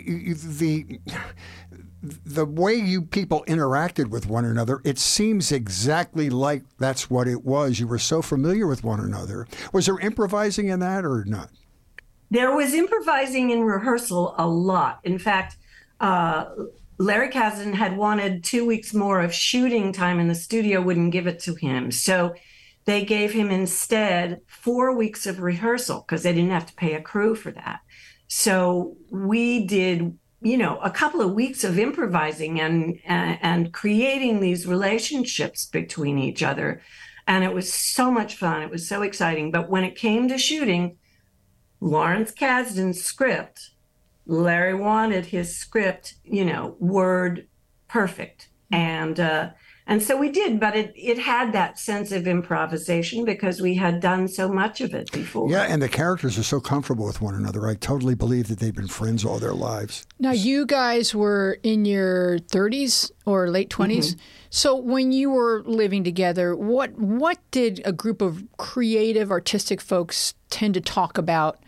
the the way you people interacted with one another. It seems exactly like that's what it was. You were so familiar with one another. Was there improvising in that or not? there was improvising in rehearsal a lot. In fact, uh, Larry Kasdan had wanted two weeks more of shooting time, and the studio wouldn't give it to him. So they gave him instead four weeks of rehearsal because they didn't have to pay a crew for that. So we did, you know, a couple of weeks of improvising and and, creating these relationships between each other, and it was so much fun. It was so exciting. But when it came to shooting, Lawrence Kasdan's script, Larry wanted his script, you know, word perfect. And uh, and so we did, but it it had that sense of improvisation because we had done so much of it before. Yeah, and the characters are so comfortable with one another. I totally believe that they've been friends all their lives. Now, you guys were in your 30s or late 20s. Mm-hmm. So, when you were living together, what what did a group of creative, artistic folks tend to talk about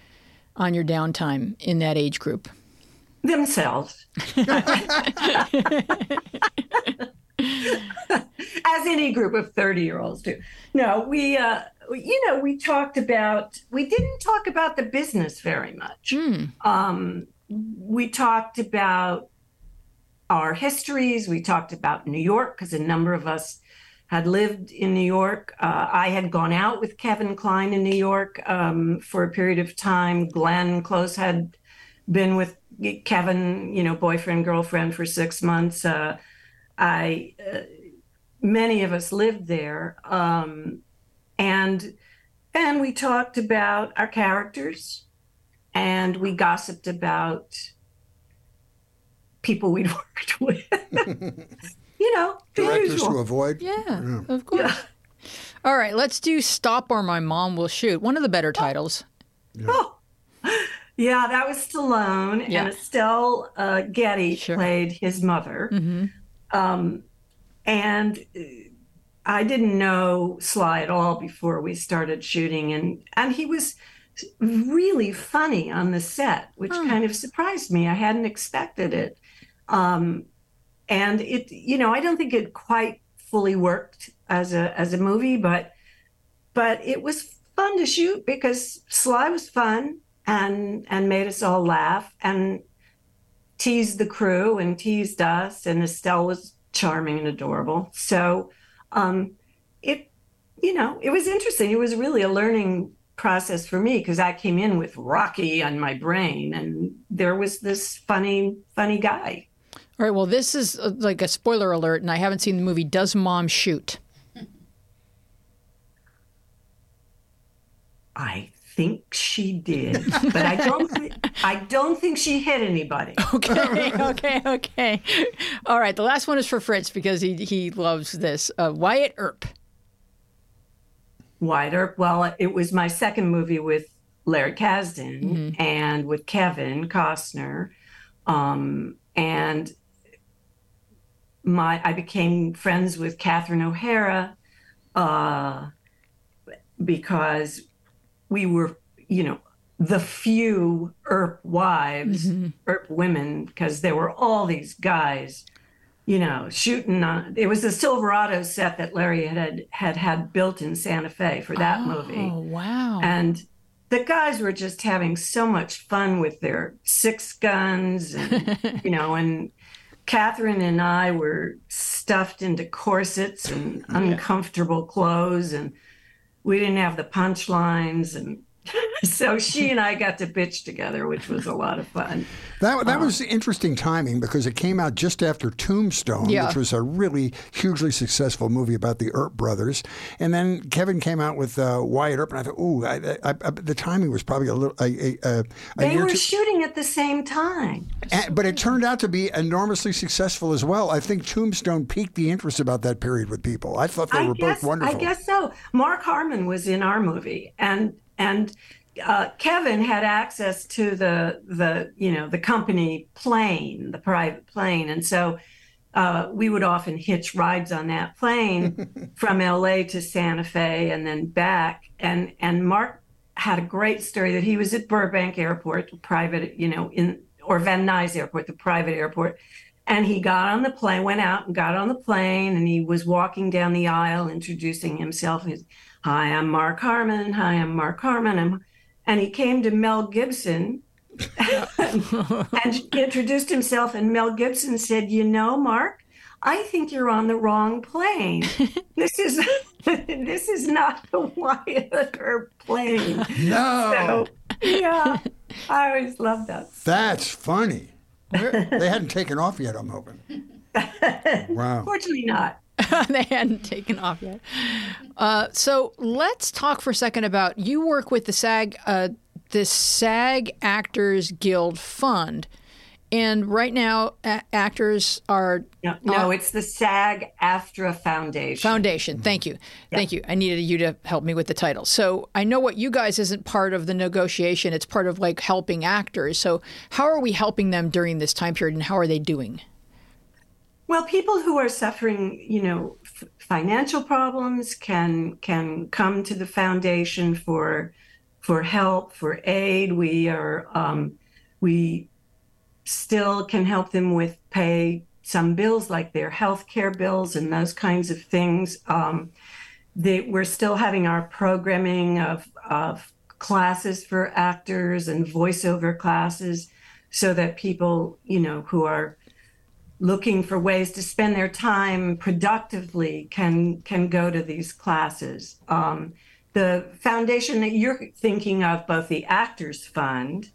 on your downtime in that age group? themselves. As any group of 30 year olds do. No, we, uh, you know, we talked about, we didn't talk about the business very much. Um, we talked about our histories. We talked about New York because a number of us had lived in New York. Uh, I had gone out with Kevin Kline in New York um, for a period of time. Glenn Close had been with Kevin, you know, boyfriend, girlfriend for six months. Uh, I, uh, many of us lived there, um, and and we talked about our characters, and we gossiped about people we'd worked with. you know, the Directors usual. to avoid. Yeah, of course. All right, let's do Stop or My Mom Will Shoot. One of the better titles. Oh, yeah, that was Stallone, Yeah. and Estelle uh, Getty Sure. played his mother. Um, and I didn't know Sly at all before we started shooting, and and he was really funny on the set, which kind of surprised me. I hadn't expected it, um, and it, you know, I don't think it quite fully worked as a as a movie, but but it was fun to shoot because Sly was fun and and made us all laugh. And teased the crew and teased us and Estelle was charming and adorable. So um it you know, it was interesting. It was really a learning process for me because I came in with Rocky on my brain and there was this funny funny guy. All right, well, this is uh, like a spoiler alert, and I haven't seen the movie Does Mom Shoot? I think she did, but I don't thi- I don't think she hit anybody. Okay, okay, okay. All right, the last one is for Fritz because he, he loves this. Uh, Wyatt Earp. wider. Well, it was my second movie with Larry Kasdan and with Kevin Costner, um, and my I became friends with Catherine O'Hara uh, because we were, you know, the few Earp wives, mm-hmm. Earp women, because there were all these guys you know, shooting on. It was a Silverado set that Larry had had had built in Santa Fe for that oh, movie, Oh, wow. and the guys were just having so much fun with their six guns, and you know, and Catherine and I were stuffed into corsets and uncomfortable clothes, and we didn't have the punchlines, and so she and I got to bitch together, which was a lot of fun. That, that was interesting timing because it came out just after Tombstone, Yeah. which was a really hugely successful movie about the Earp brothers. And then Kevin came out with uh, Wyatt Earp, and I thought, ooh, I, I, I, the timing was probably a little a, a, a, a They were too- shooting at the same time. And- but it turned out to be enormously successful as well. I think Tombstone piqued the interest about that period with people. I thought they I were guess, both wonderful. I guess so. Mark Harmon was in our movie, and and uh, Kevin had access to the the you know the company plane, the private plane, and so uh, we would often hitch rides on that plane from L.A. to Santa Fe and then back. And and Mark had a great story that he was at Burbank Airport, the private, you know, in or Van Nuys Airport, the private airport. And he got on the plane, went out and got on the plane, and he was walking down the aisle introducing himself. He's, Hi, I'm Mark Harmon. Hi, I'm Mark Harmon. I'm, and he came to Mel Gibson and introduced himself. And Mel Gibson said, You know, Mark, I think you're on the wrong plane. this is this is not the Wyatt Earp plane. no, So, yeah, I always loved that. that's funny. they hadn't taken off yet, I'm hoping. Wow. Fortunately, not. they hadn't taken off yet. Uh, so let's talk for a second about you work with the SAG, uh, the SAG Actors Guild Fund, And right now, a- actors are No, no, it's the SAG AFTRA Foundation. Foundation. Thank you. Thank you. I needed you to help me with the title. So I know what you guys isn't part of the negotiation. It's part of like helping actors. So how are we helping them during this time period and how are they doing? Well, people who are suffering, you know, f- financial problems can can come to the foundation for for help, for aid. We are um, we still can help them with pay some bills like their health care bills and those kinds of things. Um, they, we're still having our programming of, of classes for actors and voiceover classes so that people, you know, who are looking for ways to spend their time productively can can go to these classes. Um, the foundation that you're thinking of, both the Actors Fund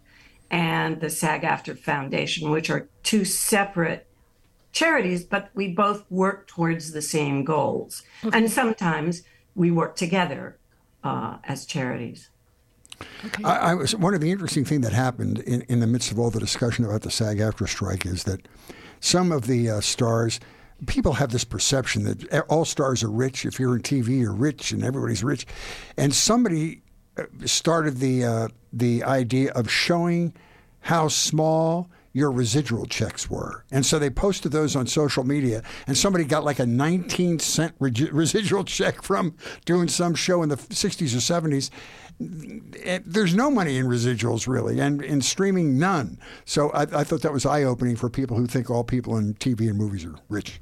and the SAG-AFTRA Foundation, which are two separate charities, but we both work towards the same goals. And sometimes we work together uh, as charities. I, I was one of the interesting things that happened in, in the midst of all the discussion about the SAG-AFTRA strike is that some of the uh, stars people have this perception that all stars are rich. If you're in TV, you're rich, and everybody's rich. And somebody uh, started the uh, the idea of showing how small your residual checks were. And so they posted those on social media, and somebody got like a 19 cent residual check from doing some show in the 60s or 70s. There's no money in residuals really, and in streaming, none. So I, I thought that was eye opening for people who think all people in TV and movies are rich.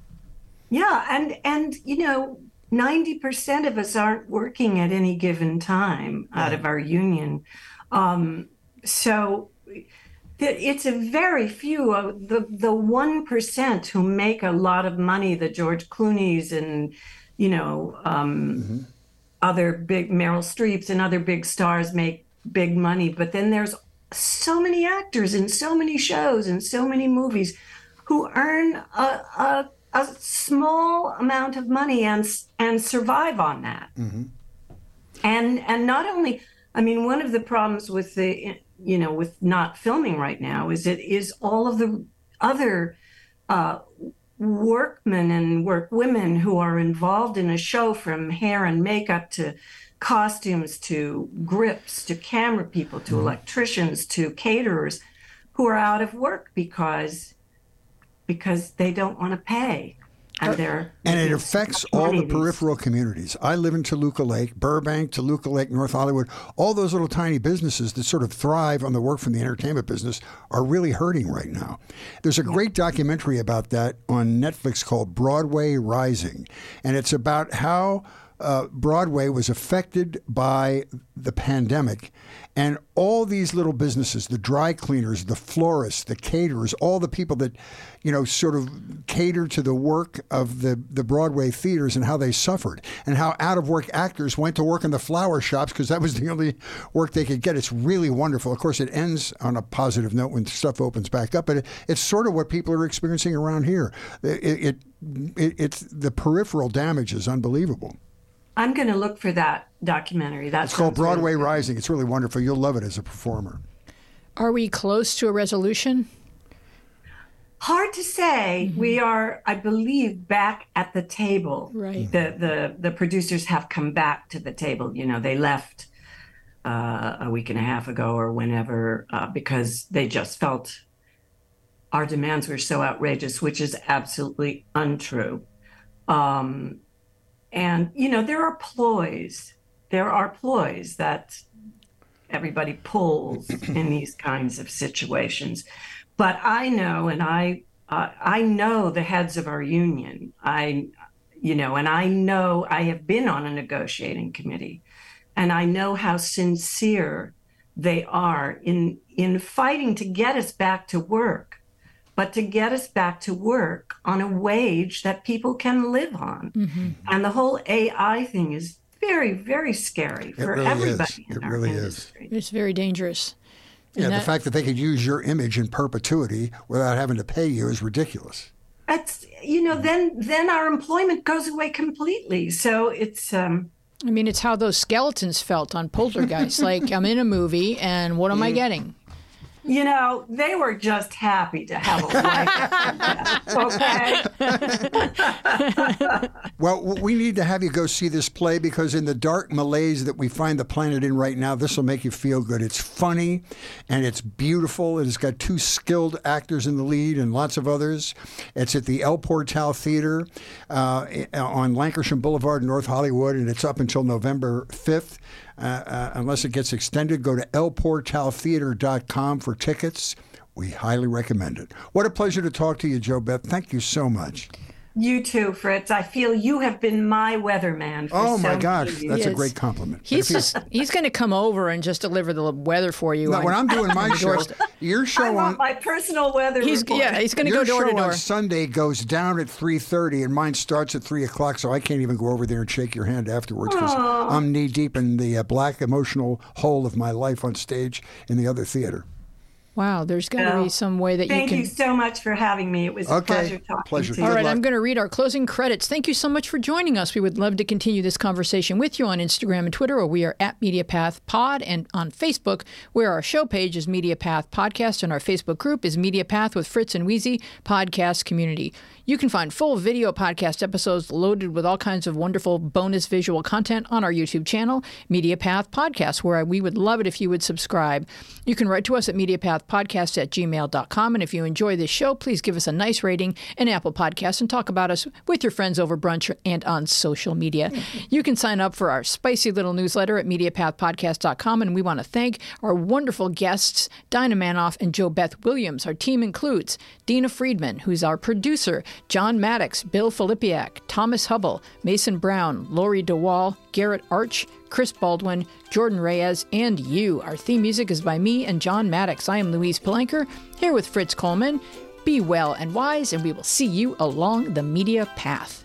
Yeah, and and you know, ninety percent of us aren't working at any given time out of our union, um, so it's a very few of the the one percent who make a lot of money. The George Clooney's and you know um, mm-hmm. Other big Meryl Streeps and other big stars make big money, but then there's so many actors in so many shows and so many movies who earn a, a a small amount of money and and survive on that. Mm-hmm. And and not only, I mean, one of the problems with the you know with not filming right now is it is all of the other uh, workmen and work women who are involved in a show from hair and makeup to costumes to grips to camera people to mm-hmm. electricians to caterers who are out of work because because they don't want to pay. And, they're, and it affects all the peripheral communities. I live in Toluca Lake, Burbank, Toluca Lake, North Hollywood. All those little tiny businesses that sort of thrive on the work from the entertainment business are really hurting right now. There's a great documentary about that on Netflix called Broadway Rising, and it's about how uh, Broadway was affected by the pandemic and all these little businesses, the dry cleaners, the florists, the caterers, all the people that, you know, sort of cater to the work of the, the Broadway theaters and how they suffered and how out of work actors went to work in the flower shops because that was the only work they could get. It's really wonderful. Of course, it ends on a positive note when stuff opens back up, but it, it's sort of what people are experiencing around here. It, it, it it's the peripheral damage is unbelievable. I'm going to look for that documentary. That's it's called Broadway really Rising. It's really wonderful. You'll love it as a performer. Are we close to a resolution? Hard to say. Mm-hmm. We are, I believe, back at the table. Right. The the the producers have come back to the table. You know, they left uh, a week and a half ago or whenever uh, because they just felt our demands were so outrageous, which is absolutely untrue. Um, and, you know, there are ploys. There are ploys that everybody pulls in these kinds of situations. But I know, and I, uh, I know the heads of our union. I, you know, and I know I have been on a negotiating committee, and I know how sincere they are in in fighting to get us back to work but to get us back to work on a wage that people can live on. Mm-hmm. And the whole AI thing is very, very scary for really everybody is. in it our really industry. Is. It's very dangerous. Yeah, that, the fact that they could use your image in perpetuity without having to pay you is ridiculous. That's you know, then then our employment goes away completely. So it's um I mean, it's how those skeletons felt on Poltergeist. like, I'm in a movie, and what am I mm. getting? You know, they were just happy to have a wife. okay. well, we need to have you go see this play because in the dark malaise that we find the planet in right now, this will make you feel good. It's funny and it's beautiful. It has got two skilled actors in the lead and lots of others. It's at the El Portal Theater uh, on Lankershim Boulevard, North Hollywood, and it's up until November 5th. Uh, uh, unless it gets extended, go to elportaltheater.com for tickets. We highly recommend it. What a pleasure to talk to you, JoBeth. Thank you so much. You too, Fritz. I feel you have been my weatherman. For oh my so gosh, many that's a great compliment. He's just he's going to come over and just deliver the weather for you. No, on- when I'm doing my on the show, your I show on want my personal weather He's report. yeah, he's going to your go door to door. on Sunday goes down at three thirty, and mine starts at three o'clock. So I can't even go over there and shake your hand afterwards because I'm knee deep in the uh, black emotional hole of my life on stage in the other theater. Wow, there's got to Well, be some way that you can. Thank you you, so much for having me. It was a pleasure talking pleasure. to Good All you. right, luck. I'm going to read our closing credits. Thank you so much for joining us. We would love to continue this conversation with you on Instagram and Twitter, where we are at MediaPath Pod, and on Facebook, where our show page is MediaPath Podcast, and our Facebook group is MediaPath with Fritz and Weezy Podcast Community. You can find full video podcast episodes loaded with all kinds of wonderful bonus visual content on our YouTube channel, MediaPath Podcast, where we would love it if you would subscribe. You can write to us at MediaPathPodcast at gmail.com. And if you enjoy this show, please give us a nice rating in Apple Podcasts and talk about us with your friends over brunch and on social media. Mm-hmm. you can sign up for our spicy little newsletter at MediaPathPodcast.com. And we want to thank our wonderful guests, Dinah Manoff and JoBeth Williams. Our team includes Dina Friedman, who's our producer, John Maddox, Bill Filipiak, Thomas Hubble, Mason Brown, Lori DeWall, Garrett Arch, Chris Baldwin, Jordan Reyes, and you. Our theme music is by me and John Maddox. I am Louise Palanker, here with Fritz Coleman. Be well and wise, and we will see you along the media path.